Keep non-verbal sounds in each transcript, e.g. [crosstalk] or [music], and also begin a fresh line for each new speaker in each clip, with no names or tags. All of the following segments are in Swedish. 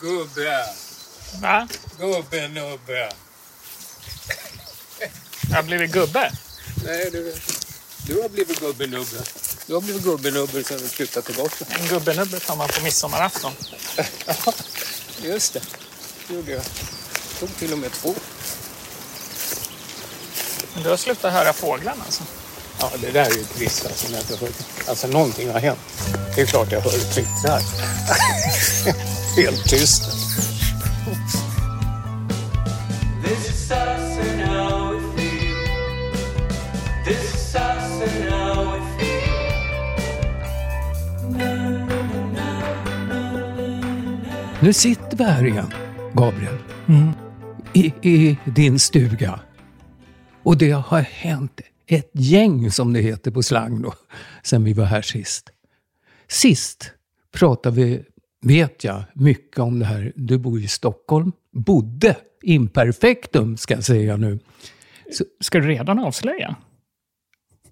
Gubbe,
Va?
gubbe, nubbe.
Jag har blivit gubbe.
Nej, du, du har blivit gubbe, nubbe. Du har blivit gubbe, nubbe sen vi flyttade till Gotland.
En gubbenubbe tar man på midsommarafton. [laughs]
Just det, det gjorde jag. tog till och med två.
Men du har slutat höra fåglarna alltså?
Ja, det där är ju trist alltså. När jag inte hör. Alltså någonting har hänt. Det är klart jag hör det twittrar. Helt tyst.
Nu sitter vi här igen, Gabriel. I, I din stuga. Och det har hänt ett gäng, som det heter på slang då, sen vi var här sist. Sist pratade vi, vet jag, mycket om det här. Du bor i Stockholm. Bodde imperfektum, ska jag säga nu.
Ska du redan avslöja?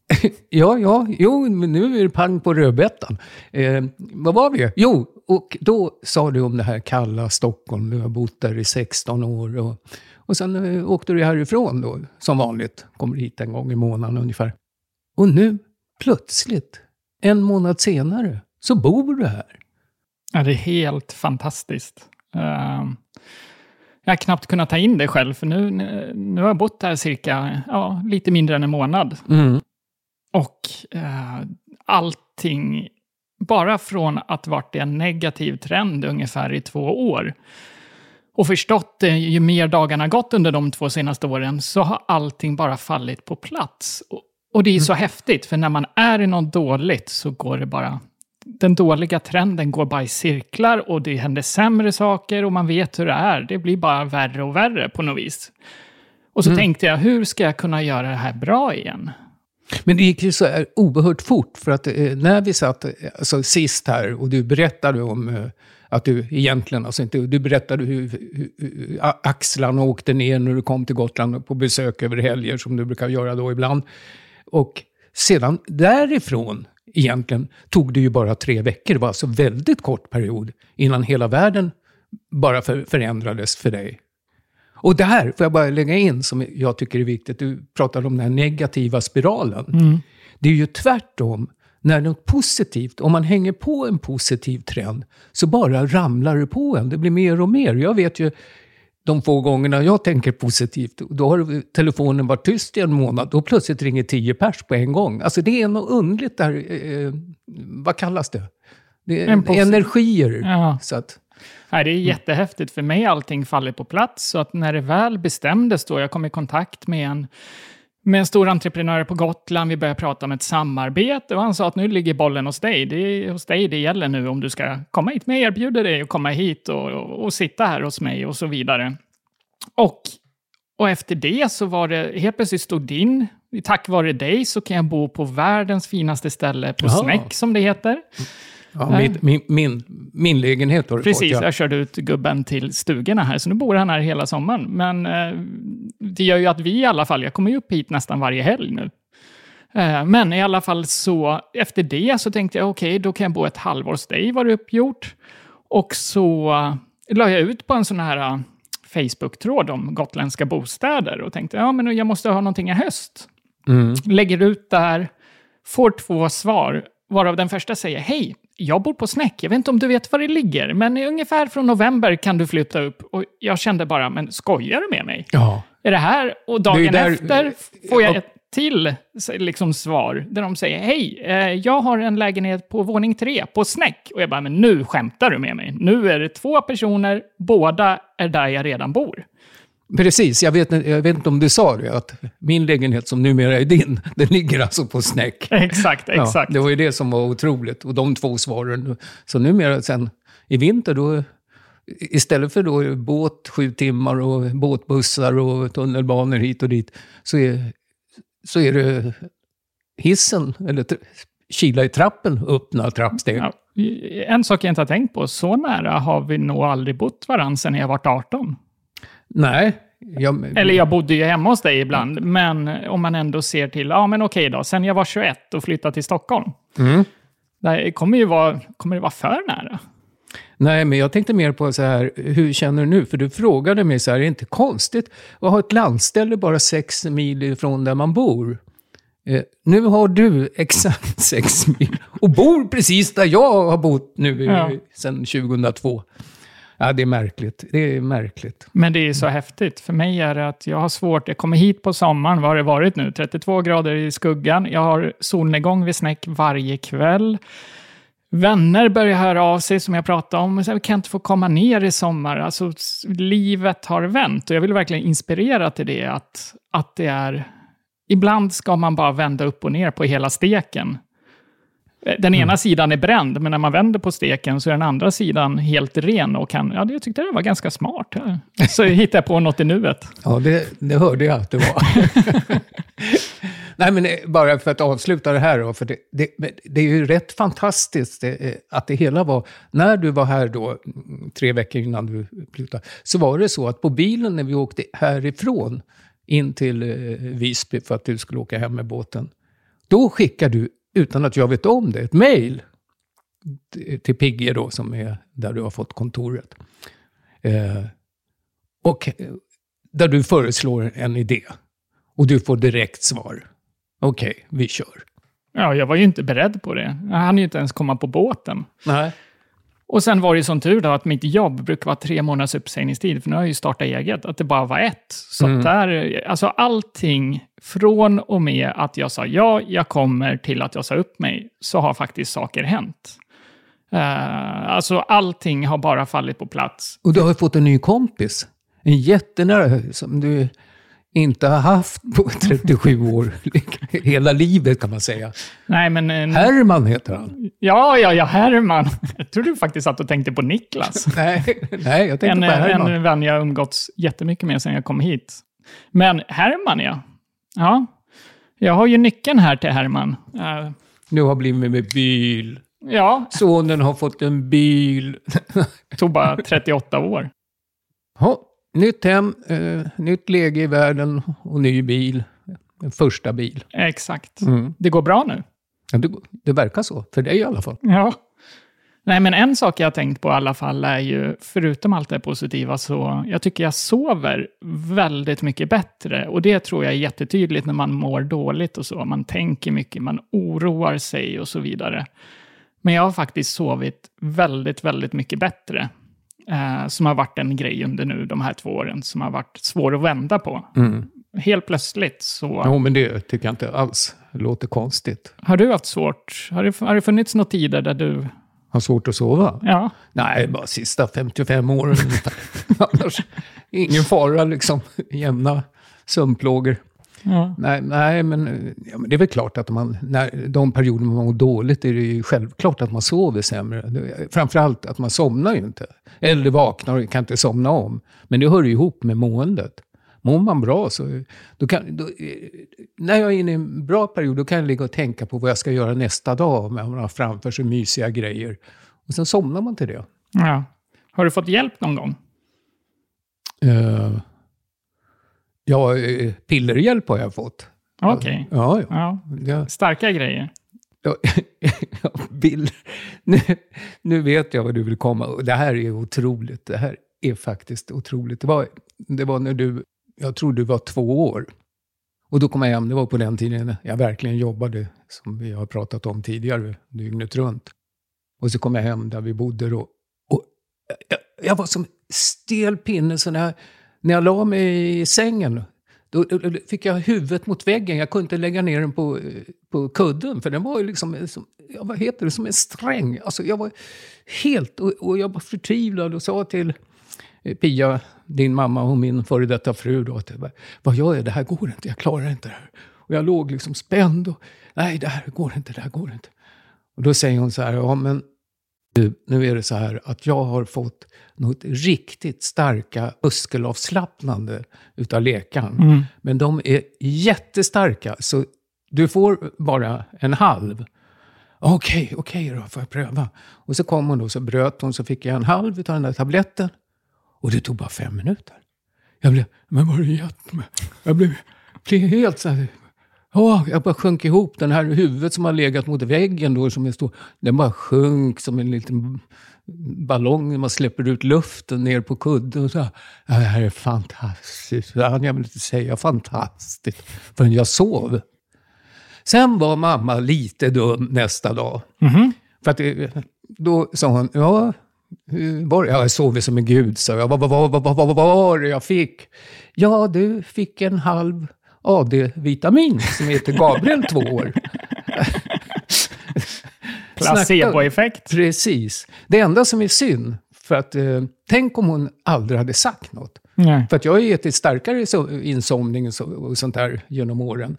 [laughs]
Ja, ja, jo, men nu är det pang på rödbetan. Eh, vad var vi? Jo, och då sa du om det här kalla Stockholm. Du har bott där i 16 år. Och, och sen eh, åkte du härifrån då, som vanligt. Kommer hit en gång i månaden ungefär. Och nu, plötsligt, en månad senare, så bor du här.
Ja, det är helt fantastiskt. Ehm, jag har knappt kunnat ta in det själv, för nu, nu har jag bott här cirka, ja, lite mindre än en månad.
Mm.
Och eh, allting, bara från att varit i en negativ trend ungefär i två år, och förstått det, ju mer dagarna gått under de två senaste åren, så har allting bara fallit på plats. Och, och det är så häftigt, för när man är i något dåligt så går det bara... Den dåliga trenden går bara i cirklar och det händer sämre saker och man vet hur det är. Det blir bara värre och värre på något vis. Och så tänkte jag, hur ska jag kunna göra det här bra igen?
Men det gick ju så här oerhört fort. För att eh, när vi satt eh, alltså, sist här och du berättade om eh, att du egentligen, alltså inte, du berättade hur, hur, hur axlarna åkte ner när du kom till Gotland på besök över helger som du brukar göra då ibland. Och sedan därifrån egentligen tog det ju bara tre veckor. Det var alltså väldigt kort period innan hela världen bara för, förändrades för dig. Och det här får jag bara lägga in som jag tycker är viktigt. Du pratade om den här negativa spiralen. Det är ju tvärtom. När något positivt, om man hänger på en positiv trend, så bara ramlar det på en. Det blir mer och mer. Jag vet ju de få gångerna jag tänker positivt, då har telefonen varit tyst i en månad. Då plötsligt ringer tio pers på en gång. Alltså det är något underligt där. Eh, vad kallas det? det energier.
Ja.
Så att,
Nej, det är jättehäftigt. För mig allting fallit på plats. Så att när det väl bestämdes då, jag kom i kontakt med en, med en stor entreprenör på Gotland, vi började prata om ett samarbete och han sa att nu ligger bollen hos dig. Det är hos dig det gäller nu om du ska komma hit. Men jag erbjuder dig att komma hit och, och, och sitta här hos mig och så vidare. Och, och efter det så var det, helt plötsligt stod din, tack vare dig så kan jag bo på världens finaste ställe på. Snäck som det heter.
Ja, min, min, min, min lägenhet har du
Precis,
fått. Ja.
jag körde ut gubben till stugorna här, så nu bor han här hela sommaren. Men eh, det gör ju att vi i alla fall, jag kommer ju upp hit nästan varje helg nu. Eh, men i alla fall så, efter det så tänkte jag, okej, då kan jag bo ett halvår hos dig, var det uppgjort. Och så uh, la jag ut på en sån här eh, Facebook-tråd om gotländska bostäder och tänkte, ja men jag måste ha någonting i höst. Lägger ut där, får två svar, varav den första säger, hej, jag bor på Snäck, jag vet inte om du vet var det ligger, men ungefär från november kan du flytta upp. Och jag kände bara, men skojar du med mig?
Ja.
Är det här? Och dagen
där-
efter får jag
Ja.
ett till liksom, svar där de säger hej, eh, jag har en lägenhet på våning tre på Snäck. Och jag bara, men nu skämtar du med mig. Nu är det två personer, båda är där jag redan bor.
Precis, jag vet, jag vet inte om du sa det, att min lägenhet som numera är din, [laughs] den ligger alltså på Snäck.
Exakt, exakt.
Ja, det var ju det som var otroligt. Och de två svaren. Så numera sen i vinter då, istället för då båt sju timmar och båtbussar och tunnelbanor hit och dit, så är, så är det hissen, eller kila i trappen, öppna trappsteg.
Ja, en sak jag inte har tänkt på, så nära har vi nog aldrig bott varann sedan jag var 18.
Nej. Jag,
Eller jag bodde ju hemma hos dig ibland, men om man ändå ser till, ja men okej då, sen jag var 21 och flyttade till Stockholm.
Mm.
Det kommer ju vara, kommer det vara för nära.
Nej, men jag tänkte mer på så här, hur känner du nu? För du frågade mig så här, är det inte konstigt att ha ett landställe bara sex mil ifrån där man bor? Eh, nu har du [laughs] exakt sex mil och bor precis där jag har bott nu
Ja.
ja. sedan 2002. Ja, det är märkligt. Det är märkligt.
Men det är så häftigt. För mig är det att jag har svårt. Jag kommer hit på sommaren. Vad har det varit nu? 32 grader i skuggan. Jag har solnedgång vid snäck varje kväll. Vänner börjar höra av sig som jag pratade om. Jag kan inte få komma ner i sommar. Alltså, livet har vänt. Och jag vill verkligen inspirera till det. Att, att det är... Ibland ska man bara vända upp och ner på hela steken. Den ena sidan är bränd, men när man vänder på steken så är den andra sidan helt ren och kan... Ja, jag tyckte det var ganska smart. Så [laughs] hittade jag på något i nuet.
Ja, det, det hörde jag att det var. [laughs] Nej, men eh, bara för att avsluta det här då, för det, det, det är ju rätt fantastiskt eh, att det hela var, när du var här då, mm, tre veckor innan du flyttade, så var det så att på bilen när vi åkte härifrån in till eh, Visby för att du skulle åka hem med båten, då skickade du, utan att jag vet om det, ett mejl till Pigge då, som är där du har fått kontoret. Eh, och eh, där du föreslår en idé. Och du får direkt svar. Okej, vi kör.
Ja, jag var ju inte beredd på det. Jag hann ju inte ens komma på båten.
Nej.
Och sen var det ju som tur då att mitt jobb brukar vara tre månaders uppsägningstid, för nu har jag ju startat eget, att det bara var ett. Så att där, alltså allting från och med att jag sa ja, jag kommer, till att jag sa upp mig, så har faktiskt saker hänt. Uh, alltså allting har bara fallit på plats.
Och du har ju fått en ny kompis. En jättenära, som du inte har haft på [laughs] 37 år. [laughs] Hela livet kan man säga.
Nej, men... En,
Herman heter han.
ja, ja, ja, Herman. Jag tror du faktiskt att du tänkte på Niklas. [laughs]
Nej, nej jag tänkte
En,
på Herman.
en vän jag umgåtts jättemycket med sedan jag kom hit. Men Herman, ja. Ja, jag har ju nyckeln här till Herman. Eh,
Nu har blivit med bil.
ja,
Sonen har fått en bil.
det tog bara 38 år.
Ja, nytt hem, eh, nytt läge i världen och ny bil. En första bil.
Exakt.
Mm.
Det går bra nu.
Ja, det, det verkar så, för dig i alla fall.
Ja. Nej, men en sak jag har tänkt på i alla fall är ju, förutom allt det positiva, så jag tycker jag sover väldigt mycket bättre. Och det tror jag är jättetydligt när man mår dåligt och så. Man tänker mycket, man oroar sig och så vidare. Men jag har faktiskt sovit väldigt, väldigt mycket bättre. Eh, som har varit en grej under nu de här två åren, som har varit svår att vända på. Helt plötsligt så...
Jo, men det tycker jag inte alls låter konstigt.
Har du haft svårt? Har det, har det funnits några tider där du...
Har svårt att sova?
Ja,
Nej, bara sista 55 åren. [laughs] Annars ingen fara liksom. Jämna sömnplågor.
Ja.
Nej, nej men, ja, det är väl klart att man, när de perioder man mår dåligt är det ju självklart att man sover sämre. Framförallt att man somnar ju inte. Eller vaknar och kan inte somna om. Men det hör ju ihop med måendet. Mår man bra så... Då kan, då, när jag är inne i en bra period då kan jag ligga och tänka på vad jag ska göra nästa dag. Om man har framför sig mysiga grejer. Och sen somnar man till det.
Ja. Har du fått hjälp någon gång?
Uh, ja, eh, pillerhjälp har jag fått.
Okej.
Ja, ja.
Ja.
ja.
Starka grejer.
Ja, [laughs] ja, Bill, nu, nu vet jag vad du vill komma. Och Det här är otroligt. Det här är faktiskt otroligt. Det var, det var när du, jag tror du var två år. Och då kom jag hem, det var på den tiden jag verkligen jobbade, som vi har pratat om tidigare, dygnet runt. Och så kom jag hem där vi bodde då. Och jag, jag var som stel pinne, så när jag, när jag la mig i sängen, då, fick jag huvudet mot väggen. Jag kunde inte lägga ner den på, på kudden, för den var ju liksom, som, ja, vad heter det, som en sträng. Alltså jag var helt, och, och jag var förtvivlad och sa till Pia, din mamma och min före detta fru då, att vad gör jag? Det här går inte, jag klarar inte det här. Och jag låg liksom spänd och, nej det här går inte, det här går inte. Och då säger hon så här, ja men nu är det så här att jag har fått något riktigt starka muskelavslappnande utav läkaren. Men de är jättestarka, så du får bara en halv. Okej, okej då, får jag pröva. Och så kom hon då, så bröt hon, så fick jag en halv utav den där tabletten. Och det tog bara fem minuter. Jag blev, men vad har du gett mig? Jag blev, blev helt så här, Ja, jag bara sjönk ihop. Den här huvudet som har legat mot väggen då, som är stor, den bara sjönk som en liten ballong, man släpper ut luften ner på kudden. Och så, här, "Ja, det här är fantastiskt. Det hann jag väl inte säga fantastiskt förrän jag sov. Sen var mamma lite dum nästa dag. För att det, då sa hon, ja, var jag sov som en gud, sa jag. Vad var det jag fick? Ja, du fick en halv AD-vitamin som heter Gabriel två år. [laughs]
Placeboeffekt.
Precis. Det enda som är synd, för att eh, tänk om hon aldrig hade sagt något.
Nej.
För att jag har ju ätit starkare so- insomning och, så, och sånt där genom åren.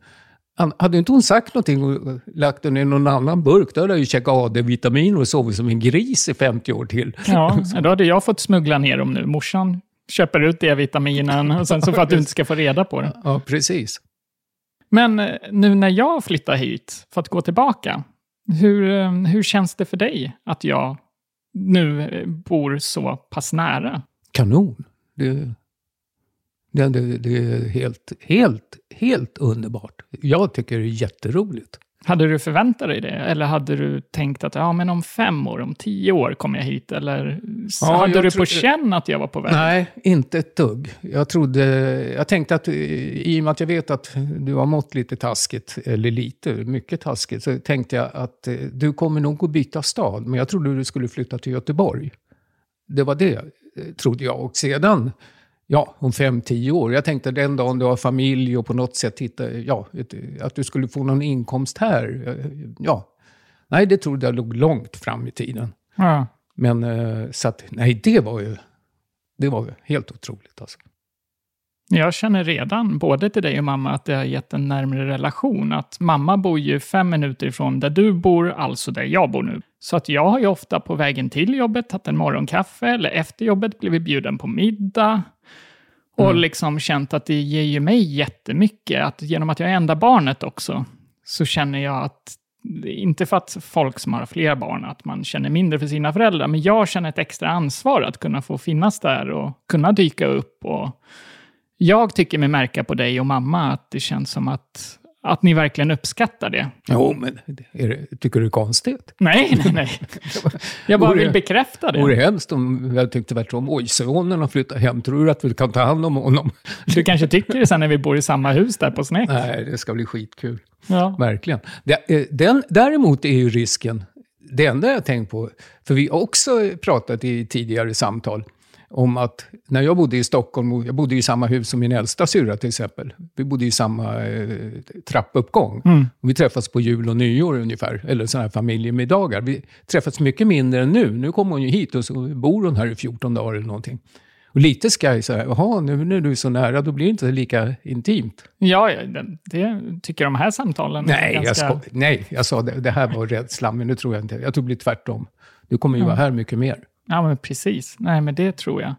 Han- Hade inte hon sagt någonting och lagt den i någon annan burk, då hade jag ju käkat AD-vitamin och sovit som en gris i 50 år till.
Ja, [laughs] då hade jag fått smuggla ner dem nu. Morsan köper ut D-vitaminen och sen så för att du inte ska få reda på det.
Ja, precis.
Men eh, nu när jag flyttar hit, för att gå tillbaka, hur, eh, hur känns det för dig att jag nu eh, bor så pass nära?
Kanon. Det, det, det, det är helt, helt, helt underbart. Jag tycker det är jätteroligt.
Hade du förväntat dig det? Eller hade du tänkt att ja, men om fem år, om tio år kommer jag hit? Eller
Ja,
hade du på känn att jag var på väg?
Nej, inte ett dugg. Jag trodde, jag tänkte att i och med att jag vet att du har mått lite taskigt, eller lite, mycket taskigt, så tänkte jag att eh, du kommer nog att byta stad. Men jag trodde du skulle flytta till Göteborg. Det var det, eh, trodde jag. Och sedan, ja, om fem, tio år. Jag tänkte den dagen du har familj och på något sätt hitta, ja, att du skulle få någon inkomst här. Eh, Ja. Nej, det trodde jag låg långt fram i tiden.
Ja.
Men eh, så att, nej, det var ju, det var helt otroligt alltså.
Jag känner redan, både till dig och mamma, att det har gett en närmare relation. Att mamma bor ju fem minuter ifrån där du bor, alltså där jag bor nu. Så att jag har ju ofta på vägen till jobbet tagit en morgonkaffe, eller efter jobbet blivit bjuden på middag. Och liksom känt att det ger ju mig jättemycket. Att genom att jag är enda barnet också, så känner jag att, inte för att folk som har fler barn, att man känner mindre för sina föräldrar, men jag känner ett extra ansvar att kunna få finnas där och kunna dyka upp och jag tycker mig märka på dig och mamma att det känns som att, att ni verkligen uppskattar det.
Jo, men det, tycker du det är konstigt?
Nej, nej, nej. [laughs] Jag bara vill bekräfta
Det vore hemskt om jag tyckte tvärtom. Oj, sonen har flyttat hem. Tror du att vi kan ta hand om honom?
Du kanske tycker det sen när vi bor i samma hus där på Snäck.
Nej, det ska bli skitkul.
Ja.
Verkligen. Eh, den, däremot är ju risken, det enda jag tänkt på, för vi har också pratat i tidigare samtal, om att när jag bodde i Stockholm, och jag bodde i samma hus som min äldsta syrra till exempel. Vi bodde i samma eh, trappuppgång. Och vi träffas på jul och nyår ungefär, eller sådana här familjemiddagar. Vi träffas mycket mindre än nu. Nu kommer hon ju hit och så bor hon här i 14 dagar eller någonting. Och lite ska jag säga, jaha, nu när du är så nära, då blir det inte lika intimt.
Ja, det, det tycker de här samtalen
Nej,
ganska...
jag, sko- nej, jag sa det, det här var rädslan, men det tror jag inte. Jag tror det blir tvärtom. Du kommer ju vara här mycket mer.
Ja, men precis. Nej, men det tror jag.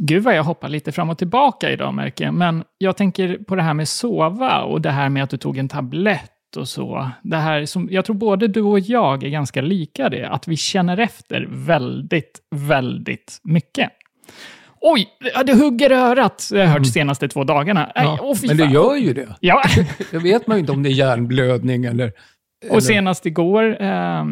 Gud vad jag hoppar lite fram och tillbaka idag märker jag. Men jag tänker på det här med sova och det här med att du tog en tablett och så. Det här som, jag tror både du och jag är ganska lika det, att vi känner efter väldigt, väldigt mycket. Oj, det hugger örat, har jag hört de senaste två dagarna.
Ja,
åh, fy
men det gör ju det.
Ja, [laughs]
Det vet man ju inte om det är hjärnblödning eller...
och senast igår, eh,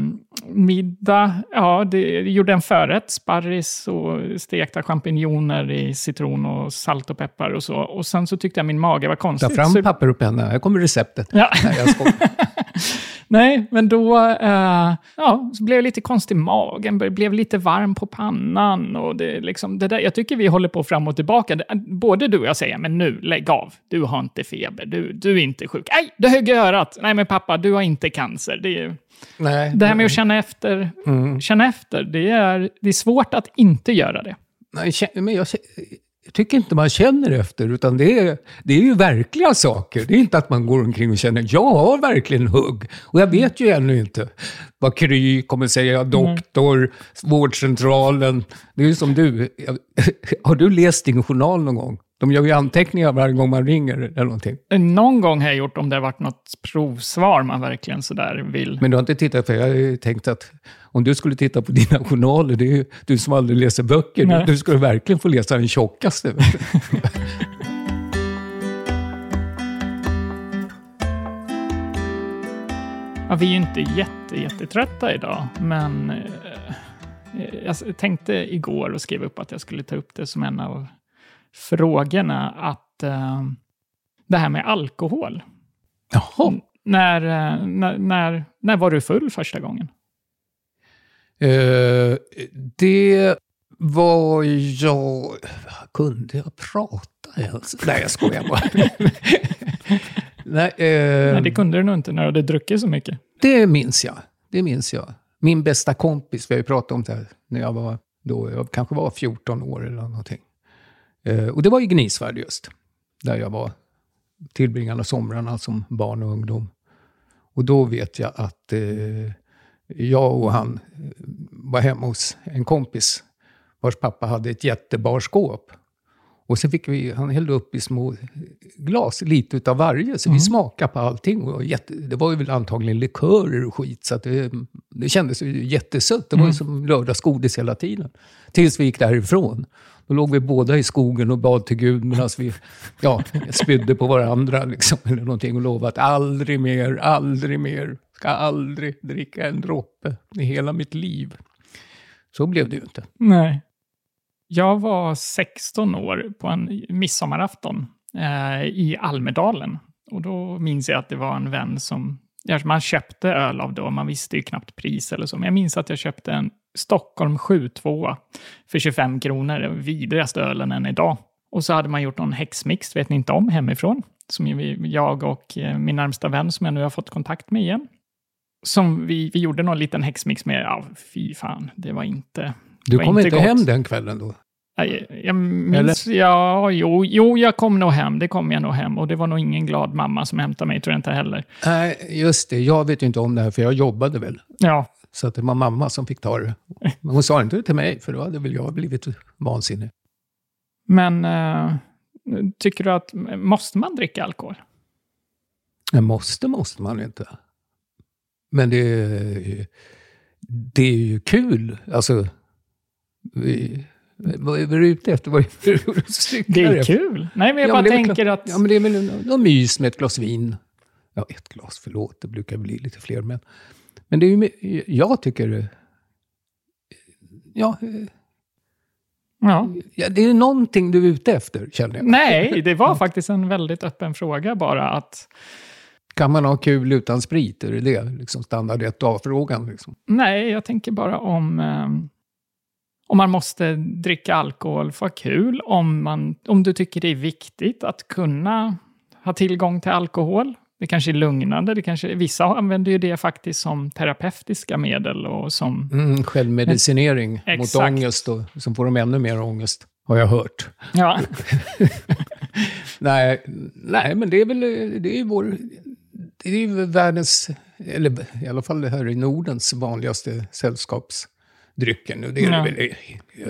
middag, ja, det, gjorde en förrätt, sparris och stekta champinjoner i citron och salt och peppar och så. Och sen så tyckte jag min mage var
Ta
konstigt.
fram
så,
papper och penna, här kommer receptet.
ja.
Nej, jag. [laughs]
Nej, men då eh, ja, så blev jag lite konstig i magen, blev lite varm på pannan. Och det, liksom, det där, jag tycker vi håller på fram och tillbaka. Både du och jag säger, men nu, lägg av. Du har inte feber, du, du är inte sjuk. Nej, det högg i örat. Nej, men pappa, du har inte cancer. Det, är,
Nej,
det här med att känna efter, känna efter det, är, det är svårt att inte göra det.
nej, men jag, jag tycker inte man känner efter, utan det är, det är ju verkliga saker. Det är inte att man går omkring och känner, jag har verkligen hugg. Och jag vet ju ännu inte vad Kry kommer säga, doktor, vårdcentralen. Det är ju som du. [laughs] Har du läst din journal någon gång? De gör ju anteckningar varje gång man ringer eller någonting.
Någon gång har jag gjort om det har varit något provsvar man verkligen sådär vill.
Men du har inte tittat på, jag har ju tänkt att om du skulle titta på dina journaler, det är ju du som aldrig läser böcker,
Nej.
du, du skulle verkligen få läsa den tjockaste. [laughs]
Ja, vi är ju inte jätte, jättetrötta idag, men eh, eh, jag tänkte igår och skrev upp att jag skulle ta upp det som en av frågorna, att eh, det här med alkohol.
Jaha.
När, eh, när, när, när var du full första gången?
Eh, det var jag... Kunde jag prata ens? Nej, jag skojar bara. [laughs] Nej, eh,
Nej, det kunde du nog inte när du hade druckit så mycket.
det minns jag. Det minns jag. Min bästa kompis, vi har ju pratat om det här, när jag var, då jag kanske var 14 år eller någonting. Eh, och det var i Gnisvärd just, där jag var tillbringande somrarna som barn och ungdom. Och då vet jag att eh, jag och han eh, var hemma hos en kompis vars pappa hade ett jättebarskåp. Och sen fick vi, han hällde upp i små glas, lite utav varje, så vi smakade på allting. Och jätte, det var ju väl antagligen likörer och skit, så att det, det kändes ju jättesött. Det var ju som lördagsgodis hela tiden. Tills vi gick därifrån. Då låg vi båda i skogen och bad till Gud medan vi ja, spydde på varandra liksom, eller någonting och lovade att aldrig mer, aldrig mer, ska aldrig dricka en droppe i hela mitt liv. Så blev det ju inte.
Nej. Jag var 16 år på en midsommarafton eh, i Almedalen. Och då minns jag att det var en vän som... Man köpte öl av då, man visste ju knappt pris eller så. Men jag minns att jag köpte en Stockholm 7-2 för 25 kronor. Det var vidrigaste ölen än idag. Och så hade man gjort någon häxmix, vet ni inte om, hemifrån. Som jag och eh, min närmsta vän, som jag nu har fått kontakt med igen. Som vi, vi gjorde någon liten häxmix med. Ja, fy fan, det var inte...
Du
var
kom inte,
gott.
hem den kvällen då?
Jag, jag minns, ja, jo, jo, jag kom nog hem. Det kom jag nog hem. Och det var nog ingen glad mamma som hämtade mig, tror jag inte heller.
Nej, just det. Jag vet ju inte om det här, för jag jobbade väl.
Ja,
Så att det var mamma som fick ta det. Men hon sa inte det till mig, för då hade väl jag blivit vansinnig.
men eh, tycker du att, måste man dricka alkohol?
Men måste, måste man inte. Men det, är- det är ju kul. Alltså, vi, vad är vi ute efter? Vad är
Det är kul. Nej, men jag
Ja,
bara tänker
klart-
att...
Ja, men det är väl något mys med ett glas vin. Ja, ett glas, förlåt, det brukar bli lite fler. Men, men det är ju, jag tycker... Ja,
ja.
ja, det är någonting du är ute efter, känner jag.
Nej, det var [laughs] faktiskt en väldigt öppen fråga bara. att
Kan man ha kul utan sprit? Är det det? Liksom standard 1 A-frågan. Liksom.
Nej, jag tänker bara om... Eh, om man måste dricka alkohol för kul, om, man, om du tycker det är viktigt att kunna ha tillgång till alkohol. Det kanske är lugnande, det kanske, vissa använder ju det faktiskt som terapeutiska medel och som...
Mm, självmedicinering mot
Exakt.
ångest, och, så får de ännu mer ångest, har jag hört.
Ja, [laughs]
Nej, nej men det är väl det är vår... Det är ju världens, eller i alla fall det här i Nordens vanligaste sällskapsdrycken. nu. Det är
Ja.
väl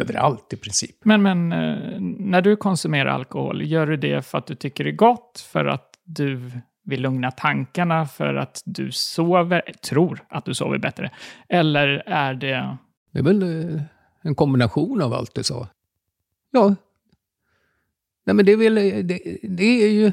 överallt i princip.
men, men eh, när du konsumerar alkohol, gör du det för att du tycker det är gott, för att du vill lugna tankarna, för att du sover, tror att du sover bättre? Eller är det...
Det är väl eh, en kombination av allt du sa. Ja. Nej, men det är väl, det, det är ju,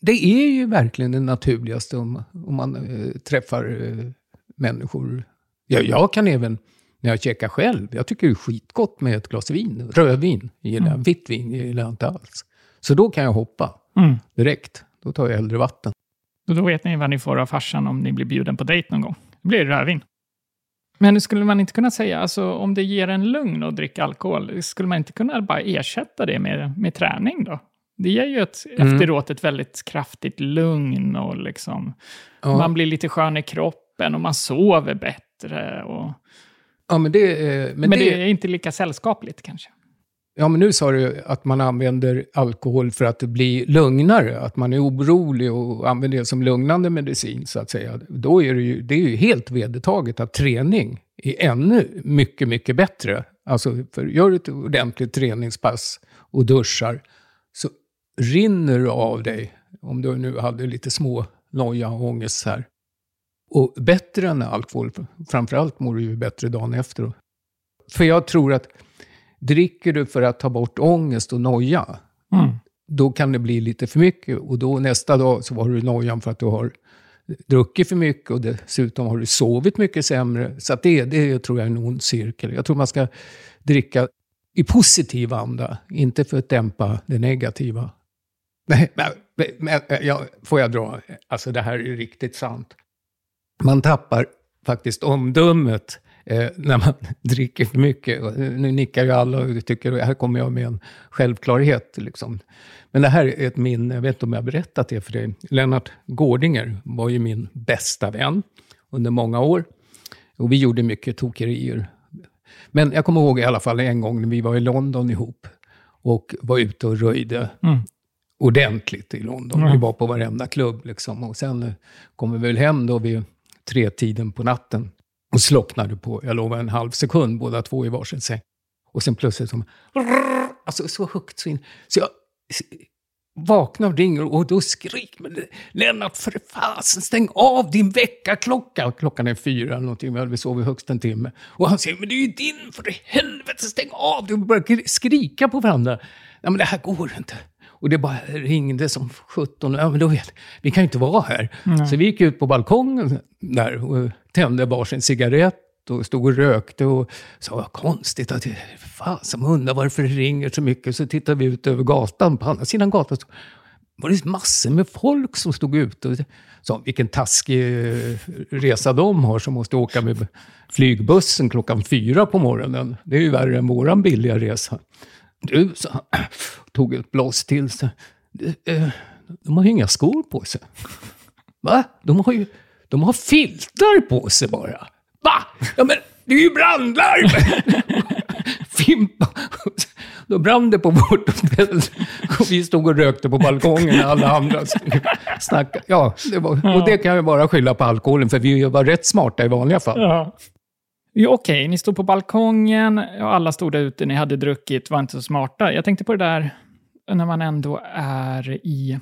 det är ju verkligen det naturligaste om, om man eh, träffar eh, människor. Ja, jag kan även, när jag käkar själv, jag tycker det är skitgott med ett glas vin. Rödvin gillar jag, vitt vin gillar jag inte alls. Så då kan jag hoppa
Mm.
direkt. Då tar jag hellre vatten.
Och då vet ni vad ni får av farsan om ni blir bjuden på dejt någon gång. Det blir rödvin. Men skulle man inte kunna säga, alltså om det ger en lugn att dricka alkohol, skulle man inte kunna bara ersätta det med, med träning då? Det ger ju ett,
Mm.
efteråt ett väldigt kraftigt lugn och liksom,
Ja.
man blir lite skön i kroppen och man sover bättre. Och,
Ja, men det, eh,
men det, är inte lika sällskapligt kanske.
Ja, men nu sa du att man använder alkohol för att bli lugnare, att man är orolig och använder det som lugnande medicin, så att säga. Då är det ju, det är ju helt vedertaget att träning är ännu mycket, mycket bättre. Alltså, för gör ett ordentligt träningspass och duschar, rinner av dig, om du nu hade lite små noja och ångest här. Och bättre än alkohol, framförallt mår du ju bättre dagen efter. För jag tror att dricker du för att ta bort ångest och noja,
Mm.
då kan det bli lite för mycket. Och då nästa dag så har du nojan för att du har druckit för mycket och dessutom har du sovit mycket sämre. Så att det, det tror jag är en ond cirkel. Jag tror man ska dricka i positiv anda, inte för att dämpa det negativa. Nej, men, men, ja, får jag dra? Alltså det här är riktigt sant. Man tappar faktiskt omdömet eh, när man [laughs] dricker för mycket. Nu nickar ju alla och tycker att här kommer jag med en självklarhet. Liksom. Men det här är ett minne, jag vet inte om jag har berättat det för dig. Lennart Gårdinger var ju min bästa vän under många år. Och vi gjorde mycket tokerier. Men jag kommer ihåg i alla fall en gång när vi var i London ihop och var ute och röjde
Mm
ordentligt i London.
Mm.
Vi var på varenda klubb liksom. Och sen eh, kom vi väl hem då vid tre tiden på natten och slocknade på, jag lovar, en halv sekund, båda två i varsin säng. Och sen plötsligt som, alltså så högt så in. Så jag vaknar och ringer och då skriker men Lennart, för fasen, stäng av din väckarklocka. Klockan är fyra eller någonting, vi hade sovit högst en timme. Och han säger, men det är ju din, för helvete, stäng av! Du börjar skrika på varandra. Nej, men det här går inte. Och det bara ringde som 17. Ja, men då vet, vi kan ju inte vara här. Så vi gick ut på balkongen där och tände varsin cigarett och stod och rökte och sa vad konstigt att fasen undrar varför det ringer så mycket. Så tittade vi ut över gatan, på andra sidan gatan så var det massor med folk som stod ute. Och sa, vilken taskig eh, resa de har som måste åka med flygbussen klockan fyra på morgonen. Det är ju värre än våran billiga resa. Du, sa [clears throat] han, tog ett blås till sig. Eh, de har ju inga skor på sig. Va? De har ju de har filtar på sig bara. Va? Ja, men det är ju brandlarm! [laughs] Fimpa. Då brann det på vårt hotell. Och vi stod och rökte på balkongen när alla andra snackade. Ja, det var, och det kan jag bara skylla på alkoholen, för vi var rätt smarta i vanliga fall.
Ja. Jo, Okej, ni stod på balkongen och alla stod där ute, ni hade druckit, var inte så smarta. Jag tänkte på det där när man ändå är i,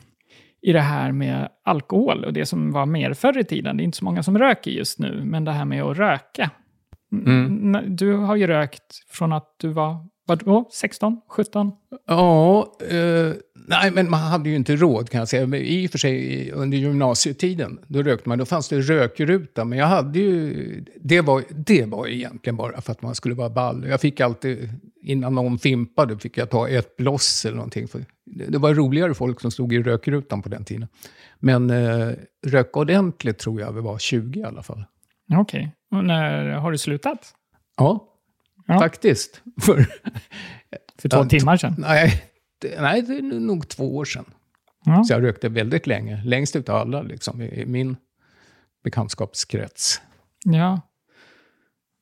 i det här med alkohol och det som var mer förr i tiden. Det är inte så många som röker just nu, men det här med att röka.
Mm.
Du har ju rökt från att du var, vadå, 16, 17?
Ja, eh, nej men man hade ju inte råd kan jag säga. Men I och för sig under gymnasietiden, då rökte man, då fanns det rökruta. Men jag hade ju, det var, det var egentligen bara för att man skulle vara ball. Jag fick alltid, innan någon fimpade, fick jag ta ett bloss eller någonting. För det, var roligare folk som stod i rökrutan på den tiden. Men eh, röka ordentligt tror jag vi var 20 i alla fall.
Okej, och när har du slutat?
Ja,
Ja.
faktiskt. [laughs] För,
För två
Ja,
timmar sedan?
nej, det, nej, det är nog två år sedan.
Ja.
Så jag rökte väldigt länge, längst ut av alla liksom, i, i min bekantskapskrets.
Ja.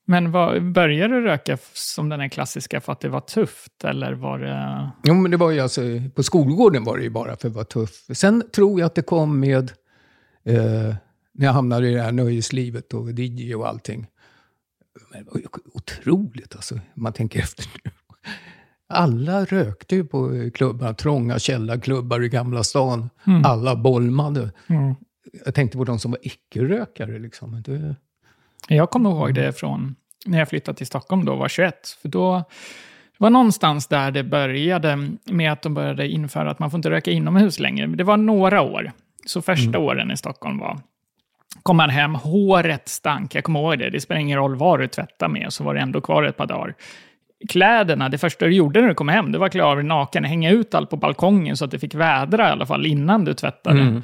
Men vad, började du röka som den här klassiska för att det var tufft? Eller var det...
Jo, men det var ju alltså, på skolgården var det ju bara för att vara tuff. Sen tror jag att det kom med, eh, när jag hamnade i det här nöjeslivet och DJ och allting. Men det var ju otroligt alltså, man tänker efter nu. Alla rökte ju på klubbar, trånga källarklubbar i Gamla stan. Alla bolmade.
Mm.
Jag tänkte på de som var icke-rökare. Liksom. Det,
Jag kommer ihåg det från när jag flyttade till Stockholm då, var 21. För då det var någonstans där det började med att de började införa att man får inte röka inomhus längre. Det var några år. Så första åren i Stockholm var kom han hem, håret stank. Jag kommer ihåg det. Det spelar ingen roll vad du tvättade med, så var det ändå kvar ett par dagar. Kläderna, det första du gjorde när du kom hem, det var att klä av dig naken, hänga ut allt på balkongen så att det fick vädra i alla fall innan du tvättade. Mm.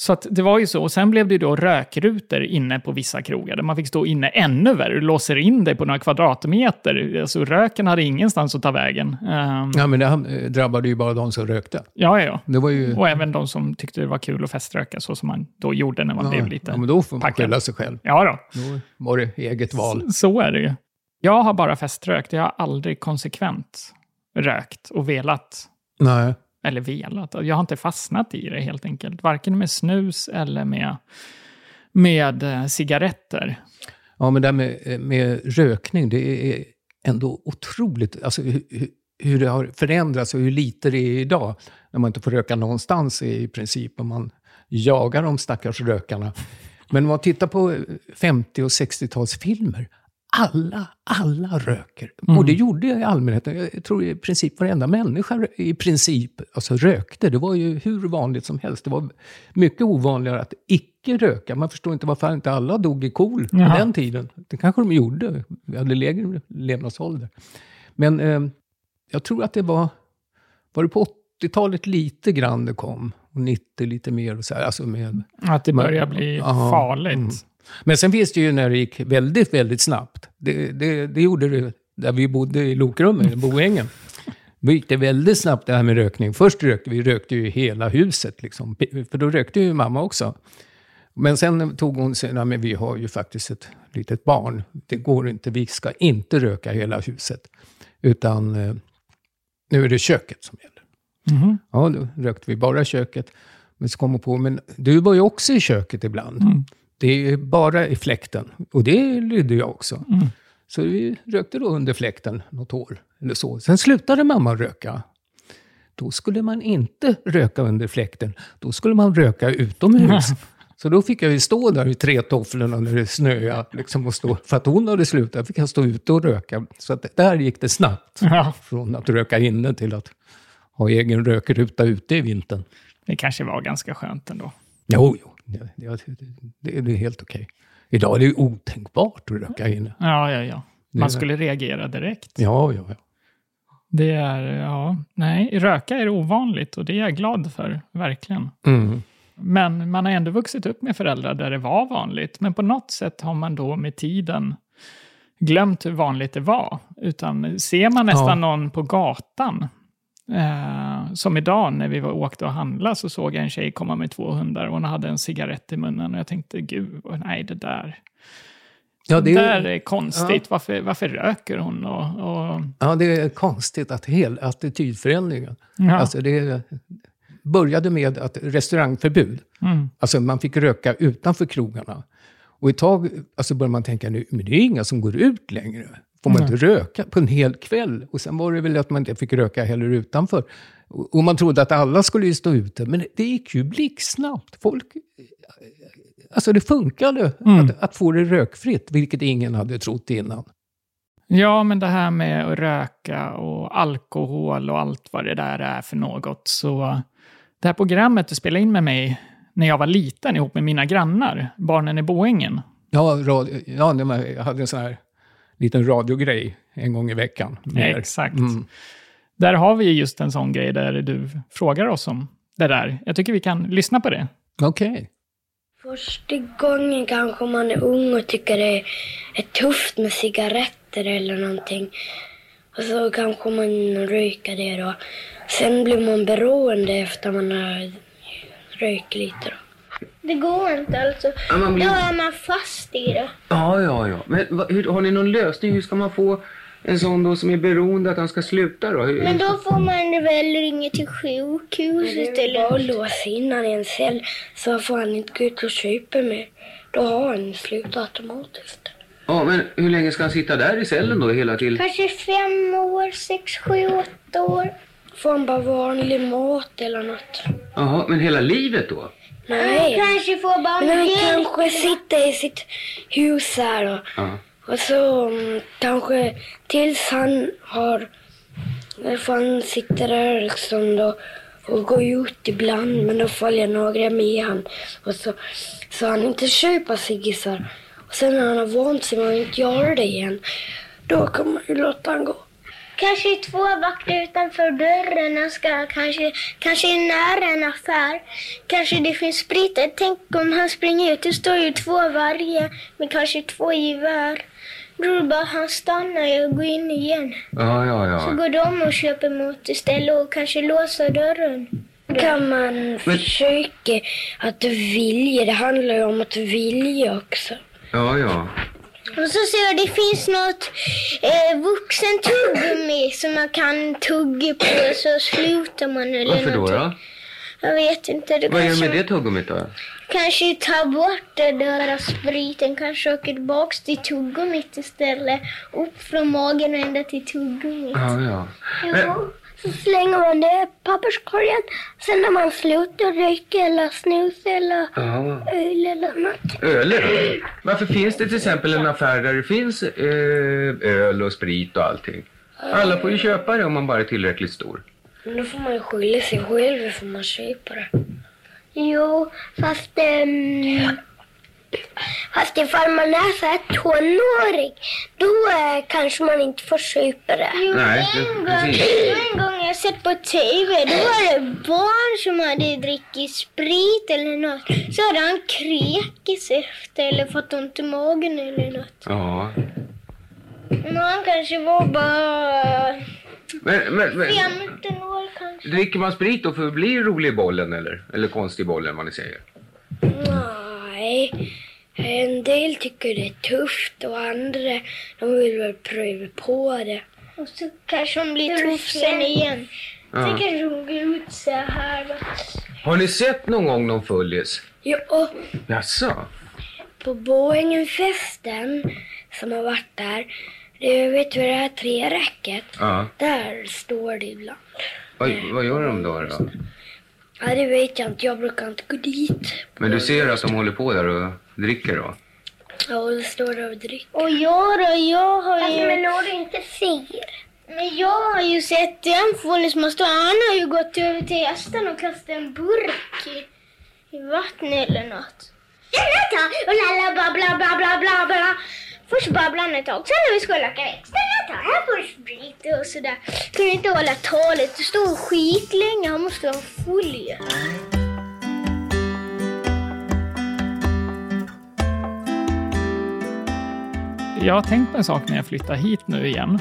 Så det var ju så. Och sen blev det ju då rökrutor inne på vissa krogar där man fick stå inne ännu värre. Låser in dig på några kvadratmeter. Alltså röken hade ingenstans att ta vägen. Ehm,
ja, men det eh, drabbade ju bara de som rökte.
ja, ja.
Det var ju...
Och även de som tyckte det var kul att feströka, så som man då gjorde när man
ja,
blev lite...
ja, men då får man
packad.
skylla sig själv.
Ja, då.
Då var det eget val.
Så är det ju. Jag har bara feströkt. Jag har aldrig konsekvent rökt och velat.
Nej.
Eller velat. Jag har inte fastnat i det helt enkelt. Varken med snus eller med, med eh, cigaretter.
Ja, men det här med, eh, med rökning, det är ändå otroligt. Alltså, hur, hur- hur det har förändrats och hur lite det är idag. När man inte får röka någonstans i princip. Och man jagar de stackars rökarna. Men om man tittar på eh, 50 och 60-talsfilmer alla, alla röker. Och det gjorde jag i allmänhet. Jag tror i princip varenda människa i princip alltså rökte. Det var ju hur vanligt som helst. Det var mycket ovanligare att icke röka. Man förstår inte varför inte alla dog i KOL på den tiden. Det kanske de gjorde. Vi hade lägre levnadsålder. Men eh, jag tror att det var, var det på 80-talet lite grann det kom. Och 90 lite mer och så här. Alltså med,
Att det börjar bli
Ja,
farligt.
mm. Men sen finns det ju när det gick väldigt, väldigt snabbt. Det, det, det gjorde det där vi bodde i lokrummet, i Boängen. Då gick det väldigt snabbt det här med rökning. Först rökte vi rökte ju hela huset, liksom. för då rökte ju mamma också. Men sen tog hon sig, nej, men vi har ju faktiskt ett litet barn. Det går inte, vi ska inte röka hela huset. Utan eh, nu är det köket som gäller.
Mhm.
Ja, då rökte vi bara köket. Men så kom hon på, men du var ju också i köket ibland. Det är bara i fläkten. Och det lydde jag också. Så vi rökte då under fläkten något år. Eller så. Sen slutade mamma röka. Då skulle man inte röka under fläkten. Då skulle man röka utomhus. Så då fick jag ju stå där i tretofflorna när det snöade. Liksom, och stå, för att hon hade slutat fick jag stå ute och röka. Så att där gick det snabbt.
Ja,
Från att röka inne till att ha egen rökruta ute i vintern.
det kanske var ganska skönt ändå.
Jo, jo. Det, det, det, är helt okej. Idag är det ju otänkbart att röka inne.
Ja, ja, ja. Man skulle reagera direkt.
Ja, ja, ja.
Det är, ja, nej, röka är ovanligt och det är jag glad för, verkligen.
Mm.
Men man har ändå vuxit upp med föräldrar där det var vanligt. Men på något sätt har man då med tiden glömt hur vanligt det var. Utan ser man nästan
Ja.
någon på gatan, eh, som idag när vi var, åkte och handlade så såg jag en tjej komma med två hundar och hon hade en cigarett i munnen. Och jag tänkte, gud, nej det där,
Ja,
det
det
där
är,
konstigt. Varför, varför röker hon? Och, och,
ja, det är konstigt att hel attitydförändringen.
ja.
Alltså det började med att restaurangförbud.
mm.
Alltså man fick röka utanför krogarna. Och ett tag alltså började man tänka, nu, men det är inga som går ut längre. Får man
Nej.
inte röka på en hel kväll? Och sen var det väl att man inte fick röka heller utanför. Och och man trodde att alla skulle stå ute, men det gick ju blixtsnabbt. Folk... Alltså det funkade
Mm.
att, att få det rökfritt, vilket ingen hade trott innan.
Ja, men det här med att röka och alkohol och allt vad det där är för något. Så det här programmet du spelade in med mig när jag var liten ihop med mina grannar, barnen i Boängen.
Ja, radio, ja jag hade en sån här liten radiogrej en gång i veckan. med er.
Exakt.
Mm.
Där har vi just en sån grej där du frågar oss om det där. Jag tycker vi kan lyssna på det.
Okej.
Första gången kanske man är ung och tycker det är tufft med cigaretter eller någonting. Och så kanske man röker det då. Sen blir man beroende efter man har rökt lite då.
Det går inte alltså.
Ja, man blir-
Då är man fast i det.
Ja, ja, ja. Men vad- hur, har ni någon lösning? Hur ska man få en sån då som är beroende att han ska sluta då? Hur,
Men då får man väl ringa till sjukhuset
är bara
eller...
låsa in han i en cell så får han inte gå ut och köpa mer. Då har han slutat automatiskt.
Ja, men hur länge ska han sitta där i cellen då hela till?
Kanske fem år, sex, sju, åtta år.
Får han bara vanlig mat eller något?
Jaha, men hela livet då?
Han
Nej.
kanske får bara
Men han kanske sitter i sitt hus här och
Ja.
Och så mm, kanske tills han har... För han sitter där liksom då och går ut ibland men då följer några med han. Och så, så han inte köper ciggisar. Och sen när han har vant sig med att inte göra det igen, då kan man ju låta han gå.
Kanske två vakter utanför dörren. Han ska kanske, kanske är nära en affär. Kanske det finns sprit. Tänk om han springer ut. Det står ju två varje med kanske två gevär. Det bara han stannar och går in igen.
Ja, ja,
Så
ja.
går de och köper mat istället och kanske låser dörren.
kan man försöka att vilja. Det handlar ju om att vilja också.
Ja, ja.
Och så ser jag det finns något eh, vuxentuggummi som man kan tugga på så slutar man eller
Varför
någonting.
då?
Jag vet inte. Det
Vad gör du med det tuggummit då?
kanske ta bort den där spriten. Kanske åker tillbaks till tuggummit istället. Upp från magen och ända till tuggummit.
Ja, ja. Men,
Så slänger man det i papperskorgen. Sen när man slutar röka eller snusa eller
Ja.
öl eller något.
Öl då? Varför finns det till exempel en affär där det finns eh, öl och sprit och allting? Alla får ju köpa det om man bara är tillräckligt stor.
Men då får man ju skylla sig själv ifall man köper det.
Jo, fast... ehm, fast ifall man är så här tonårig, då eh, kanske man inte får köpa det. Jo,
Nej,
en, gång,
precis.
en gång jag sett på TV, då var det barn som hade druckit sprit eller något. Så hade han kräkits efter eller fått ont i magen eller något.
Ja.
Men han kanske var bara
Men, men, men
15 år kanske.
dricker man sprit då för att bli rolig i bollen eller? Eller konstig i bollen vad ni säger?
Nej, en del tycker det är tufft och andra de vill väl pröva på det.
Och så kanske hon blir tuff sen igen.
Ja.
Sen kanske hon går ut så här.
Har ni sett någon gång någon fullis?
Ja,
Jaså?
på Boängenfesten som har varit där, det vet du det här treräcket?
Ja.
Där står det ibland.
Vad, vad gör de då, då?
Ja, det vet jag inte. Jag brukar inte gå dit.
Men du ser att de håller på där och dricker då?
Ja, och det står där och dricker.
Och jag då, jag har
Alltså,
ju...
men när du inte ser.
Men jag har ju sett en fullis som har stått. Han har ju gått över till hästen och kastat en burk i, i vattnet eller något. Och lalla bla bla bla bla bla bla. Först babblade han ett tag, sen när vi skulle åka iväg. Här sprit och sådär. Kunde inte hålla talet, det stod skitlänge, han måste vara full ju.
Jag har tänkt på en sak när jag flyttar hit nu igen.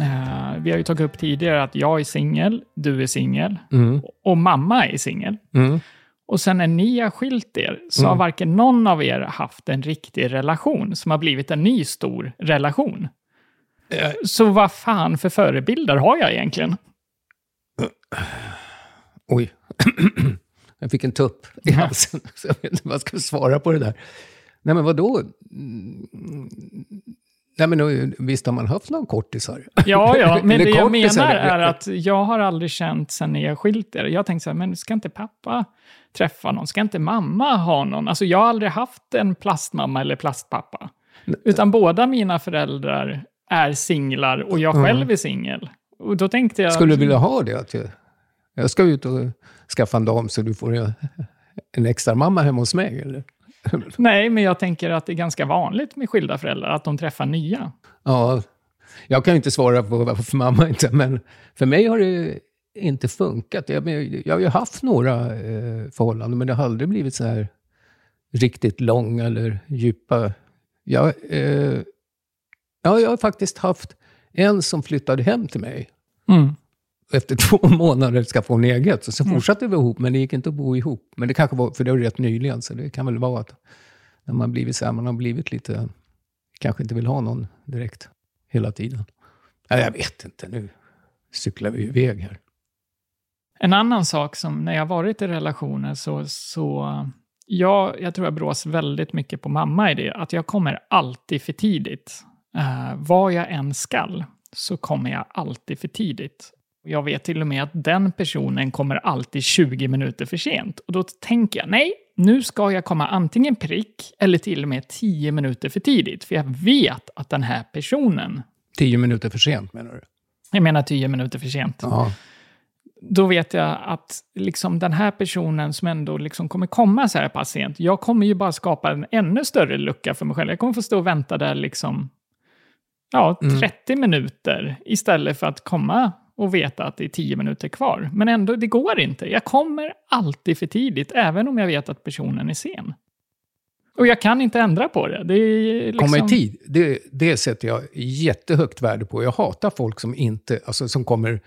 Eh, vi har ju tagit upp tidigare att jag är singel, du är singel
Mm.
och mamma är singel.
Mm.
Och sen när ni har skilt er så har varken någon av er haft en riktig relation som har blivit en ny stor relation.
Eh.
Så vad fan för förebilder har jag egentligen?
Oj. [clears throat] jag fick en tupp i halsen. Så jag vet inte vad jag ska svara på det där. Nej, men vadå? Nej, men visst har man haft någon kortisar?
Ja, ja, [laughs] men det jag menar är att jag har aldrig känt sen ni har skilt er. Jag tänkte så här, men ska inte pappa träffa någon? Ska inte mamma ha någon? Alltså jag har aldrig haft en plastmamma eller plastpappa. Utan båda mina föräldrar är singlar och jag själv är singel. Och då tänkte jag...
Skulle du vilja ha det? Att jag, jag ska ut och skaffa en dam så du får en- en extra mamma hemma hos mig? Eller? [laughs]
Nej, men jag tänker att det är ganska vanligt med skilda föräldrar, att de träffar nya.
Ja, jag kan ju inte svara på varför mamma inte, men för mig har det inte funkat. Jag, jag har ju haft några eh, förhållanden, men det har aldrig blivit så här riktigt långa eller djupa. Jag, eh, ja, jag har faktiskt haft en som flyttade hem till mig
Mm.
efter [laughs] två månader skaffade hon eget. Så, så fortsatte vi ihop, men det gick inte att bo ihop. Men det kanske var, för det var rätt nyligen, så det kan väl vara att när man blivit så här, man har blivit lite, kanske inte vill ha någon direkt hela tiden. Ja, jag vet inte, nu cyklar vi iväg här.
En annan sak som när jag varit i relationer så, så jag, jag tror jag brås väldigt mycket på mamma i det, att jag kommer alltid för tidigt. Uh, vad jag än skall så kommer jag alltid för tidigt. Jag vet till och med att den personen kommer alltid 20 minuter för sent. Och då tänker jag, nej, nu ska jag komma antingen prick eller till och med 10 minuter för tidigt. För jag vet att den här personen,
Tio minuter för sent menar du?
jag menar 10 minuter för sent,
Ja.
då vet jag att liksom den här personen som ändå liksom kommer komma så här pass sent, jag kommer ju bara skapa en ännu större lucka för mig själv. Jag kommer få stå och vänta där liksom, ja, 30 minuter istället för att komma och veta att det är 10 minuter kvar. Men ändå, det går inte. Jag kommer alltid för tidigt, även om jag vet att personen är sen. Och jag kan inte ändra på det. det liksom...
Komma i tid, det, det sätter jag jättehögt värde på. Jag hatar folk som inte, alltså som kommer...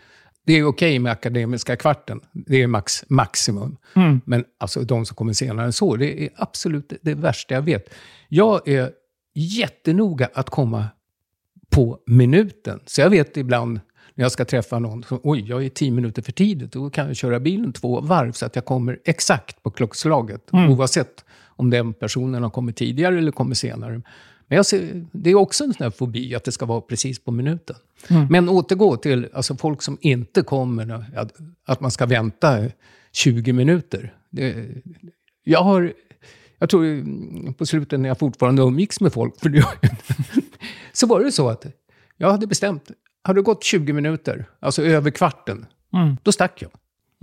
Det är okej med akademiska kvarten, det är max, maximum.
Mm.
Men alltså de som kommer senare än så, det är absolut det värsta jag vet. Jag är jättenoga att komma på minuten. Så jag vet ibland när jag ska träffa någon, som, oj, jag är tio minuter för tidigt, då kan jag köra bilen två varv så att jag kommer exakt på klockslaget. Oavsett om den personen har kommit tidigare eller kommer senare. Men ser, det är också en sån här fobi, att det ska vara precis på minuten.
Mm.
Men återgå till alltså, folk som inte kommer, nu, att, att man ska vänta 20 minuter. Det, jag har, jag tror mm, på slutet när jag fortfarande umgicks med folk, för det, så var det så att jag hade bestämt, hade det gått 20 minuter, alltså över kvarten,
Mm.
då stack jag.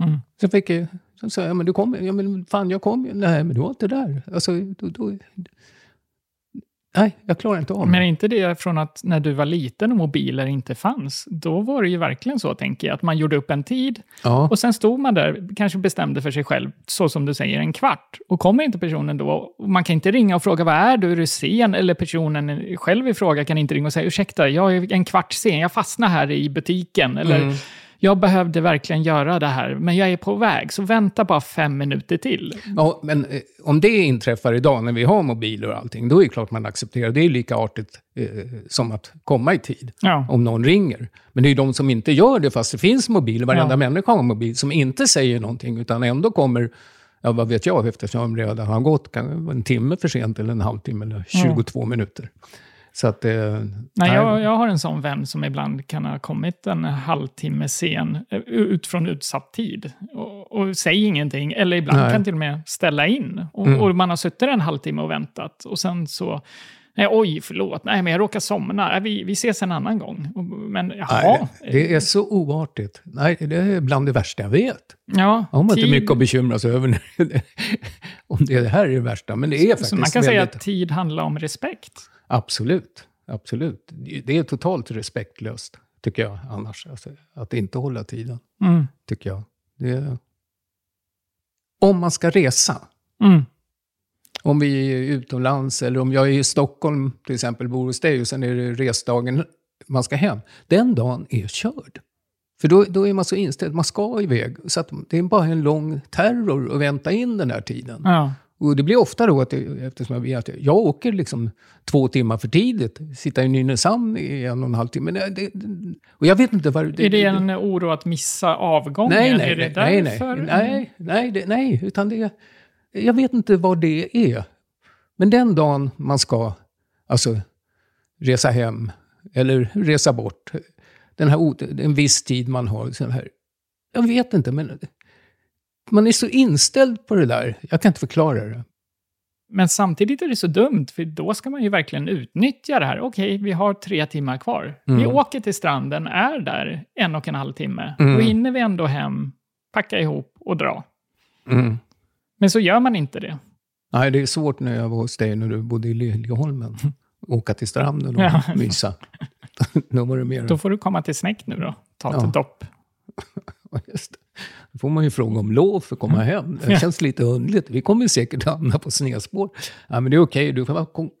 Mm.
Sen fick jag, så sa jag, men du kom, ja men fan jag kom ju. Nej, men du var inte där. Alltså, då, då, nej, jag klarar inte av
Men är
det.
inte det från att när du var liten och mobiler inte fanns, då var det ju verkligen så, tänker jag, att man gjorde upp en tid
Ja.
och sen stod man där, kanske bestämde för sig själv, så som du säger, en kvart. Och kommer inte personen då, man kan inte ringa och fråga vad är du, är du sen? Eller personen själv i fråga kan inte ringa och säga ursäkta, jag är en kvart sen, jag fastnade här i butiken. Eller
Mm.
Jag behövde verkligen göra det här, men jag är på väg, så vänta bara fem minuter till.
Ja, men eh, om det inträffar idag när vi har mobiler och allting, då är det klart man accepterar. Det är lika artigt eh, som att komma i tid.
Ja.
Om någon ringer. Men det är ju de som inte gör det fast det finns mobil, varenda
Ja.
människa har mobil, som inte säger någonting utan ändå kommer, ja vad vet jag, eftersom de redan har gått en timme för sent eller en halvtimme eller 22 minuter. Så att... Eh,
Nej, jag, jag har en sån vän som ibland kan ha kommit en halvtimme sen eh, ut från utsatt tid och, och säger ingenting. Eller ibland
Nej.
kan till och med ställa in. Och,
Mm.
och man har suttit en halvtimme och väntat och sen så... Nej, oj, förlåt. Nej, men jag råkar somna. Nej, vi, vi ses en annan gång. Men jaha.
Nej, det är så oartigt. Nej, det är bland det värsta jag vet.
ja,
Jag har man inte
tid-
mycket att bekymra sig över [laughs] om det här är det värsta. Men det är faktiskt
Så man kan säga
väldigt...
att tid handlar om respekt.
Absolut. Absolut. Det är totalt respektlöst, tycker jag annars. Alltså, att inte hålla tiden,
Mm.
tycker jag. Är... Om man ska resa,
Mm.
om vi är utomlands eller om jag är i Stockholm till exempel, bor hos dig och sen är det resdagen man ska hem. Den dagen är körd. För då, då är man så inställd, man ska iväg. Så det är bara en lång terror att vänta in den här tiden.
Ja.
Och det blir ofta då att, eftersom jag att jag åker liksom två timmar för tidigt, sitta i Nynäshamn i en och en halv timme. Det, det, och jag vet inte vad...
Är det en oro att missa avgången?
Nej, nej,
är det
nej, nej,
därför?
nej, nej, nej, det, nej, utan det, jag vet inte vad det är. Men den dagen man ska, alltså, resa hem eller resa bort, den här, en viss tid man har, sån här, jag vet inte, men man är så inställd på det där, jag kan inte förklara det.
Men samtidigt är det så dumt, för då ska man ju verkligen utnyttja det här. Okej, vi har tre timmar kvar. Vi
Mm.
åker till stranden, är där en och en halv timme.
Mm.
Då hinner vi ändå hem, packa ihop och dra.
Mm.
Men så gör man inte det.
Nej, det är svårt när jag var hos dig när du bodde i Liljeholmen. [laughs] Åka till stranden och
Ja.
mysa. [laughs] Då var det mer...
Då får du komma till Snäck nu då. Ta
Ja.
ett dopp. [laughs]
Just det. Då får man ju fråga om lov för att komma hem. Det känns lite underligt. Vi kommer säkert hamna på snedspår. Ja, men det är okej, du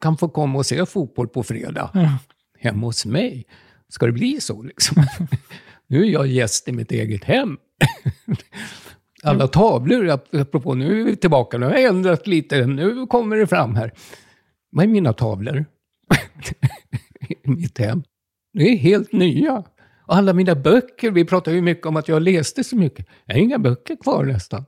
kan, få komma och se fotboll på fredag.
Ja.
Hemma hos mig. Ska det bli så liksom? [laughs] nu är jag gäst i mitt eget hem. [laughs] Alla tavlor, ap- apropå, nu är vi tillbaka, nu har jag ändrat lite, nu kommer det fram här. Vad är mina tavlor? [laughs] I mitt hem. Det är helt nya. Och alla mina böcker, vi pratar ju mycket om att jag läste så mycket. Jag har inga böcker kvar nästan.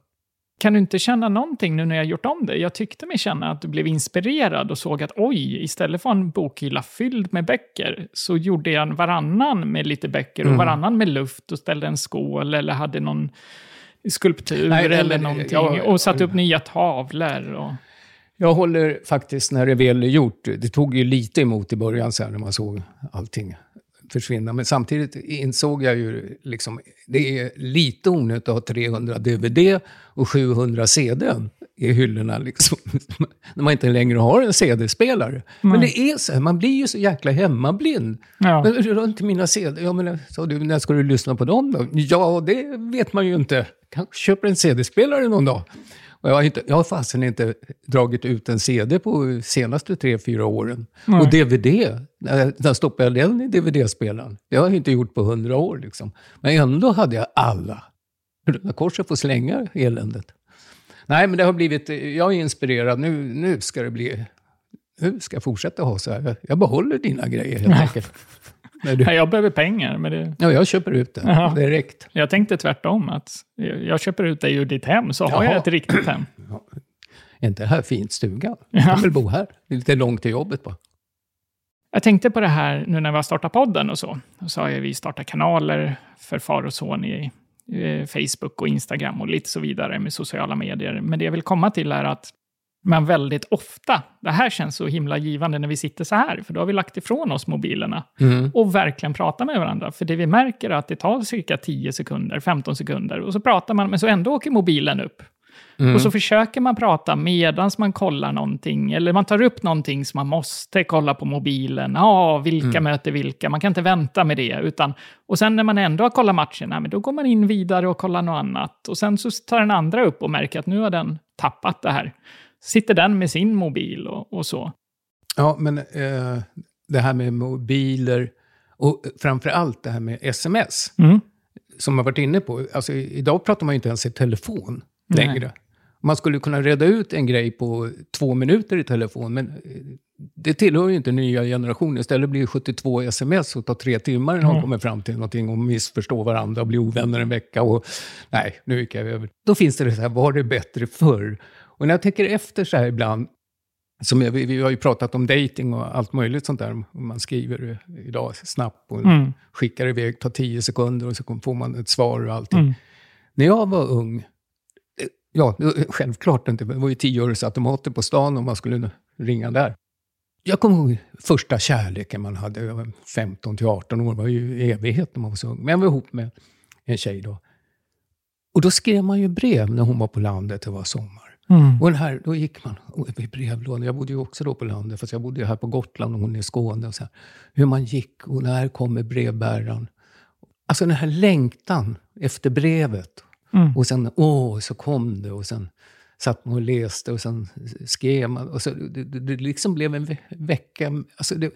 Kan du inte känna någonting nu när jag gjort om det? Jag tyckte mig känna att du blev inspirerad och såg att oj, istället för en bokhylla fylld med böcker så gjorde jag en varannan med lite böcker och
Mm.
varannan med luft och ställde en skål eller hade någon skulptur
Nej,
eller
men,
någonting
ja,
och satte upp nya tavlor. Och...
Jag håller faktiskt, när det väl är gjort, det tog ju lite emot i början sen när man såg allting försvinna. Men samtidigt insåg jag ju liksom, det är lite onödigt att ha 300 DVD och 700 CD i hyllorna liksom. [laughs] när man inte längre har en CD-spelare. Men det är så här, man blir ju så jäkla hemmablind.
Ja.
Men runt mina CD, ja men sa du, när ska du lyssna på dem då? Ja, det vet man ju inte. Kanske köper en CD-spelare någon dag. Och jag har, inte, jag har fasen inte dragit ut en CD på senaste tre, fyra åren.
Nej.
Och DVD, när, stoppade jag den i DVD-spelaren? Det har jag inte gjort på hundra år liksom. Men ändå hade jag alla. Röda Korset får slänga eländet. Nej, men det har blivit, jag är inspirerad. Nu, nu ska det bli, nu ska jag fortsätta ha så här. Jag behåller dina grejer helt enkelt. Nej, du,
Nej, Jag behöver pengar, men det...
ja, jag köper ut det
Jaha.
direkt.
jag tänkte tvärtom. att Jag köper ut dig ur ditt hem, så har
Jaha.
jag ett riktigt hem. [clears throat]
Är inte det här fint stugan?
Ja.
Jag väl bo här. Det är lite långt till jobbet bara.
Jag tänkte på det här nu när vi har startat podden och så. Då sa jag vi startar kanaler för far och son i eh, Facebook och Instagram och lite så vidare med sociala medier. Men det jag vill komma till är att man väldigt ofta, det här känns så himla givande när vi sitter så här, för då har vi lagt ifrån oss mobilerna och verkligen pratar med varandra. För det vi märker är att det tar cirka 10 sekunder, 15 sekunder och så pratar man, men så ändå åker mobilen upp. Och så försöker man prata medan man kollar någonting, eller man tar upp någonting som man måste kolla på mobilen. Ja, vilka möter vilka? Man kan inte vänta med det. Utan, och sen när man ändå har kollat matchen, men då går man in vidare och kollar något annat. Och sen så tar den andra upp och märker att nu har den tappat det här. Sitter den med sin mobil och, och så.
Ja, men eh, det här med mobiler och framför allt det här med sms.
Mm.
Som jag varit inne på. Alltså, idag pratar man ju inte ens i telefon
Nej.
längre. Man skulle kunna reda ut en grej på två minuter i telefon, men eh, det tillhör ju inte nya generationen. Istället blir det 72 sms och tar tre timmar innan de kommer fram till någonting och missförstår varandra och blir ovänner en vecka. Och, nej, nu gick jag över. Då finns det det så här, var det bättre förr? Och när jag tänker efter så här ibland, som jag, vi, har ju pratat om dating och allt möjligt sånt där. Man skriver idag snabbt och
Mm.
skickar iväg, tar tio sekunder och så får man ett svar och allting.
Mm.
När jag var ung, eh, ja, självklart inte, det var ju tioöresautomater på stan om man skulle ringa där. Jag kommer ihåg första kärleken man hade, jag var 15 till 18 år, det var ju evighet när man var så ung. Men jag var ihop med en tjej då. Och då skrev man ju brev när hon var på landet, det var sommar.
Mm.
Och den här, då gick man i brevlådan. Jag bodde ju också då på landet, fast jag bodde ju här på Gotland och hon i Skåne. Och så här. Hur man gick och när kommer brevbäraren? Alltså den här längtan efter brevet.
Mm.
Och sen, åh, så kom det. Och sen satt man och läste och sen skrev man. Och så, det, det, det liksom blev en ve vecka. Alltså det,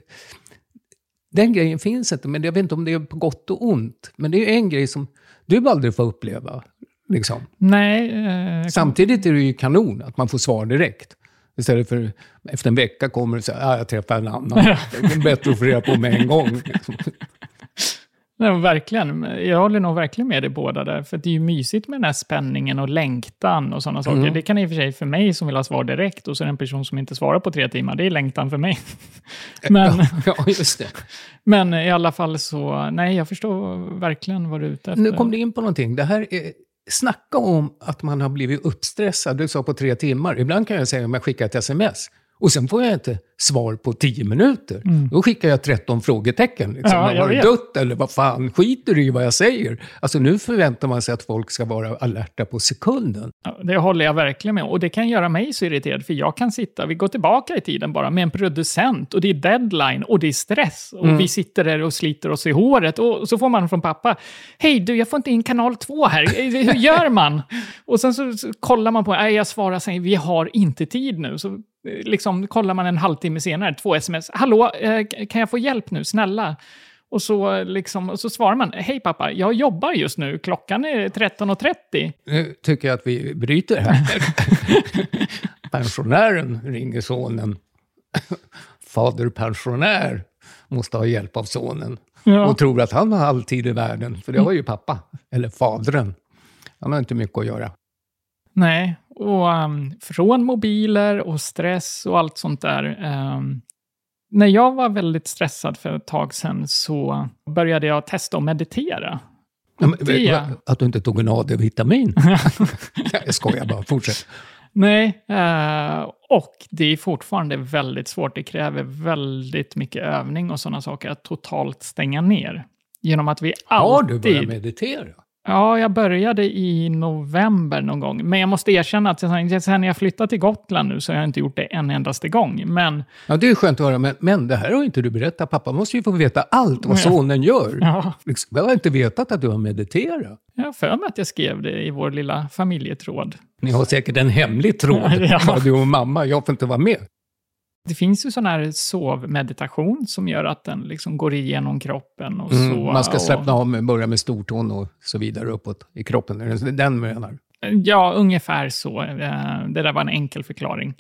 den grejen finns inte, men jag vet inte om det är på gott och ont. Men det är en grej som du aldrig får uppleva. Liksom.
Nej, eh,
Samtidigt är det ju kanon att man får svar direkt. Istället för efter en vecka kommer det så här, ah, jag träffade en annan. Det är bättre att få reda på med en gång. liksom. [laughs]
Nej, verkligen. Jag håller nog verkligen med dig båda där. För det är ju mysigt med den här spänningen och längtan och sådana saker. Det kan i och för sig för mig som vill ha svar direkt och så är det en person som inte svarar på tre timmar. Det är längtan för mig. [laughs] men,
Ja, just det. [laughs]
men i alla fall så, nej, jag förstår verkligen vad du är ute efter.
Nu kom du in på någonting. Det här är, snacka om att man har blivit uppstressad. Du sa på tre timmar. Ibland kan jag säga om jag skickar ett sms. Och sen får jag inte svar på tio minuter. Då skickar jag 13 frågetecken. Liksom.
Ja,
har du dött eller vad fan? Skiter du i vad jag säger? Alltså nu förväntar man sig att folk ska vara alerta på sekunden.
Ja, Det håller jag verkligen med. Och det kan göra mig så irriterad, för jag kan sitta, vi går tillbaka i tiden bara, med en producent och det är deadline och det är stress. Och vi sitter där och sliter oss i håret och så får man från pappa, hej du, jag får inte in kanal 2 här, hur gör man? [laughs] och sen så, så kollar man på, nej jag svarar sen, vi har inte tid nu. Så liksom kollar man en halvtimme senare, två sms, hallå, eh, kan jag få hjälp nu, snälla? Och så, liksom, och så svarar man, hej pappa, jag jobbar just nu, klockan är 13.30.
Nu tycker jag att vi bryter här. [laughs] Pensionären ringer sonen. Fader pensionär måste ha hjälp av sonen.
Ja.
Och tror att han har all tid i världen. För det har ju pappa, eller fadern. Han har inte mycket att göra.
Nej, och um, från mobiler och stress och allt sånt där. Um, när jag var väldigt stressad för ett tag sedan så började jag testa att meditera.
Ja, men,
det-
Att du inte tog en AD-vitamin. [laughs] jag skojar bara, fortsätt.
Nej, eh, och det är fortfarande väldigt svårt. Det kräver väldigt mycket övning och sådana saker att totalt stänga ner. Genom att vi
Har
alltid...
du börjat meditera?
Ja, jag började i november någon gång. Men jag måste erkänna att sen jag flyttade till Gotland nu så har jag inte gjort det en endaste gång. Men
Ja, det är skönt att höra, men, men det här har inte du berättat. Pappa måste ju få veta allt vad sonen gör.
ja,
Liksom, Jag har inte vetat att du har mediterat.
jag har för mig att jag skrev det i vår lilla familjetråd.
Ni har säkert en hemlig tråd, [laughs]
Ja.
du och mamma. Jag får inte vara med.
Det finns ju sån här sovmeditation som gör att den liksom går igenom kroppen och
Mm,
så.
man ska
och,
slappna av med börja med stortån och så vidare uppåt i kroppen. Är det den menar?
Ja, ungefär så. Eh, Det där var en enkel förklaring.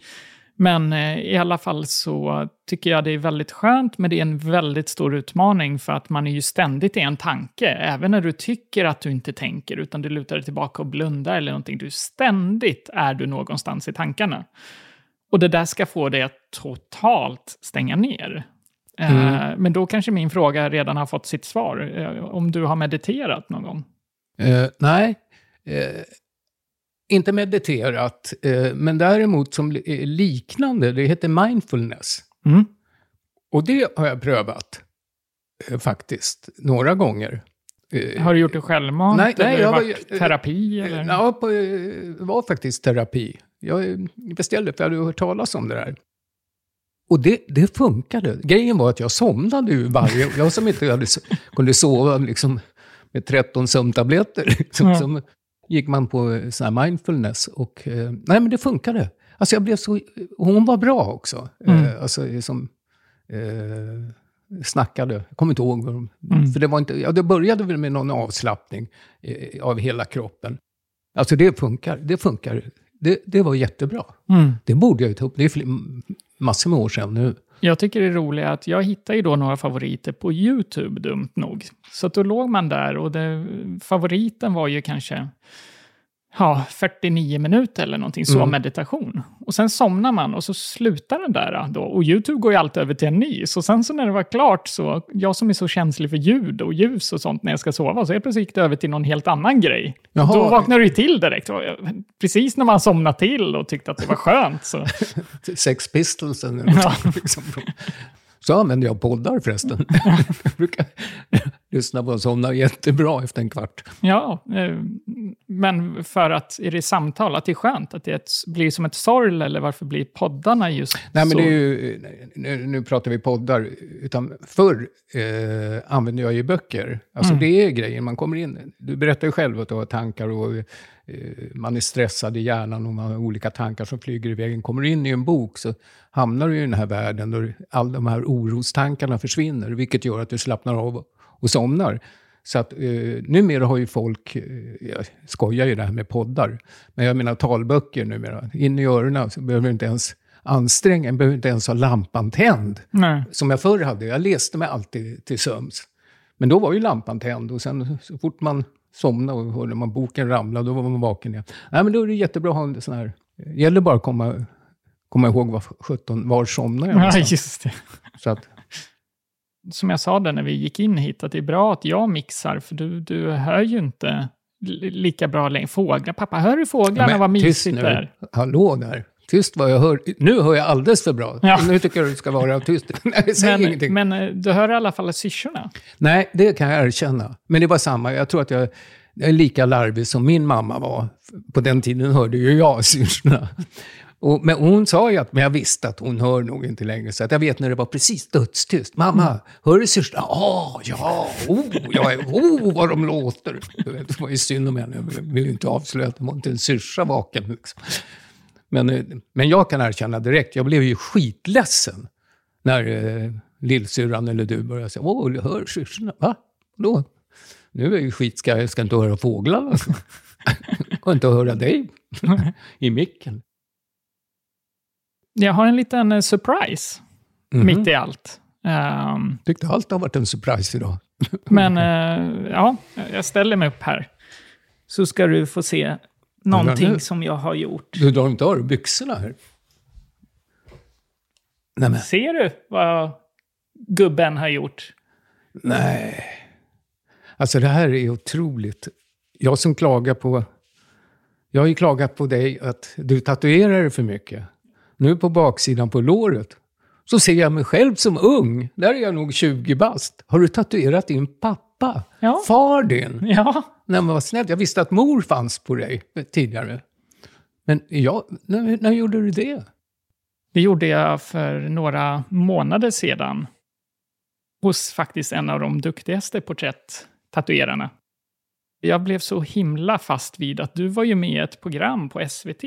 Men eh, i alla fall så tycker jag det är väldigt skönt, men det är en väldigt stor utmaning för att man är ju ständigt i en tanke. Även när du tycker att du inte tänker, utan du lutar dig tillbaka och blundar eller någonting. Du ständigt är du någonstans i tankarna. Och det där ska få dig att totalt stänga ner. Eh, Men då kanske min fråga redan har fått sitt svar. Eh, Om du har mediterat någon gång?
Eh, nej, eh, inte mediterat, eh, men däremot som li- liknande, det heter mindfulness.
Mm.
Och det har jag prövat faktiskt några gånger. Eh,
Har du gjort det självmant?
Nej, nej,
eller
jag var
terapi?
eh,
Eller?
Ja, på, eh, det var faktiskt terapi. Jag beställde för jag hade hört talas om det där. Och det, det funkade. Grejen var att jag somnade ju varje... [laughs] Jag som inte hade, kunde sova liksom med 13 sömntabletter. [laughs] Liksom,
Ja.
som gick man på sån här mindfulness. Och, nej, men det funkade. Alltså jag blev så... Hon var bra också.
Mm.
Alltså som... Eh, snackade. Jag kommer inte ihåg vad de...
Mm.
För det var inte... Ja, det började väl med någon avslappning eh, av hela kroppen. Alltså det funkar. Det funkar. Det, det var jättebra.
Mm.
Det borde jag ju ta upp. Det är massor med år sedan nu.
Jag tycker det är roligt att jag hittar ju då några favoriter på YouTube, dumt nog. Så då låg man där och det, favoriten var ju kanske ja, 49 minuter eller någonting, så
Mm.
meditation. Och sen somnar man och så slutar den där då. Och YouTube går ju alltid över till en ny. Så sen så när det var klart så, jag som är så känslig för ljud och ljus och sånt när jag ska sova, så helt plötsligt gick det över till någon helt annan grej.
Jaha.
Då vaknar du ju till direkt. Jag- Precis när man somnade till och tyckte att det var skönt. Så. [laughs]
Sex Pistols eller något.
Ja.
liksom. Så använder jag poddar förresten. [laughs] lyssna på och somna jättebra efter en kvart.
Ja, eh, men för att, är det samtal, att det är skönt? Att det ett, blir som ett sorl eller varför blir poddarna just
Nej, men
så?
det är ju, nu, nu pratar vi poddar, utan förr eh, använde jag ju böcker. Alltså
Mm.
det är grejen, man kommer in, du berättar ju själv att du har tankar och eh, man är stressad i hjärnan och man har olika tankar som flyger iväg. Kommer du in i en bok så hamnar du i den här världen då alla de här orostankarna försvinner, vilket gör att du slappnar av och somnar. Så att eh, numera har ju folk, eh, jag skojar ju det här med poddar, men jag menar talböcker numera, in i öronen så behöver du inte ens anstränga, behöver inte ens ha lampan tänd.
Nej.
Som jag förr hade, jag läste mig alltid till söms. Men då var ju lampan tänd och sen så fort man somnade och hörde man boken ramla, då var man vaken igen. Nej men då är det jättebra att ha en sån här, det gäller bara att komma, komma ihåg var 17, var somnar jag
Ja, just det.
Så att,
Som jag sa där när vi gick in hit, att det är bra att jag mixar, för du, du hör ju inte li- lika bra längre. Fåglar, pappa, hör du fåglarna?
men
vad mysigt
nu.
det är.
Hallå där. Tyst vad jag hör. Nu hör jag alldeles för bra.
Ja.
Nu tycker jag du ska vara tyst. [laughs] Nej, säg ingenting.
Men, men eh, du hör i alla fall syrsorna.
Nej, det kan jag erkänna. Men det var samma. Jag tror att jag är lika larvig som min mamma var. På den tiden hörde ju jag syrsorna. Och, men hon sa ju att, men jag visste att hon hör nog inte längre. Så att jag vet när det var precis dödstyst. Mamma, hör du syrsorna? Ja, ja, oh, ja, oh, vad de låter. Det var ju synd om henne. Jag vill ju inte avslöja att det var inte en syrsa vaken. Liksom. Men, eh, men jag kan erkänna direkt, jag blev ju skitledsen när eh, lillsyrran eller du började säga åh, du hör syrsorna. Va? Då? Nu är jag ju skitska, jag ska inte höra fåglarna. [laughs] Jag kan inte höra dig i micken.
Jag har en liten eh, surprise
Mhm.
mitt i allt. Ehm,
Tyckte allt har varit en surprise idag. [laughs]
men eh, ja, jag ställer mig upp här. Så ska du få se någonting
nu-
som jag har gjort.
Du drar inte av byxorna här? Nej, men,
Ser du vad gubben har gjort?
nej. Alltså det här är otroligt. Jag som klagar på... Jag har ju klagat på dig att du tatuerar dig för mycket. Nu på baksidan på låret så ser jag mig själv som ung. Där är jag nog 20 bast. Har du tatuerat din pappa?
Ja.
Far din?
Ja,
Nej men vad snällt, jag visste att mor fanns på dig tidigare. Men jag, när, när gjorde du det?
det gjorde jag för några månader sedan. Hos faktiskt en av de duktigaste porträtt-tatuerarna. Jag blev så himla fast vid att du var ju med i ett program på SVT.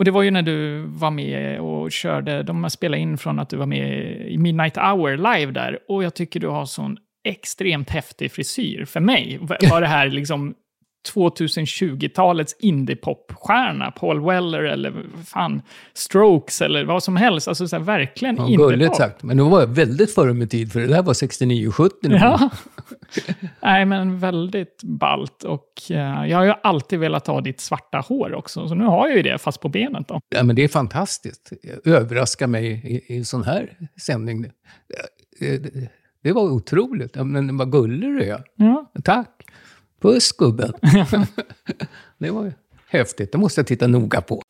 Och det var ju när du var med och körde, de har spelat in från att du var med i Midnight Hour live där. Och jag tycker du har sån extremt häftig frisyr. För mig var det här liksom 2020-talets indiepopstjärna, Paul Weller eller fan, Strokes eller vad som helst. Alltså så här, verkligen
Ja, gulligt
indiepop.
sagt. Men då var jag väldigt före min tid, för det där var 69-70.
Ja. [laughs] Nej, men väldigt balt. Och eh, jag har ju alltid velat ha ditt svarta hår också. Så nu har jag ju det, fast på benet då.
Ja, men det är fantastiskt. Överraska mig i, i en sån här sändning. det, det var otroligt. Men vad gullig du är.
Ja.
Tack. Puss gubben. [laughs] det var ju häftigt. Det måste jag titta noga på.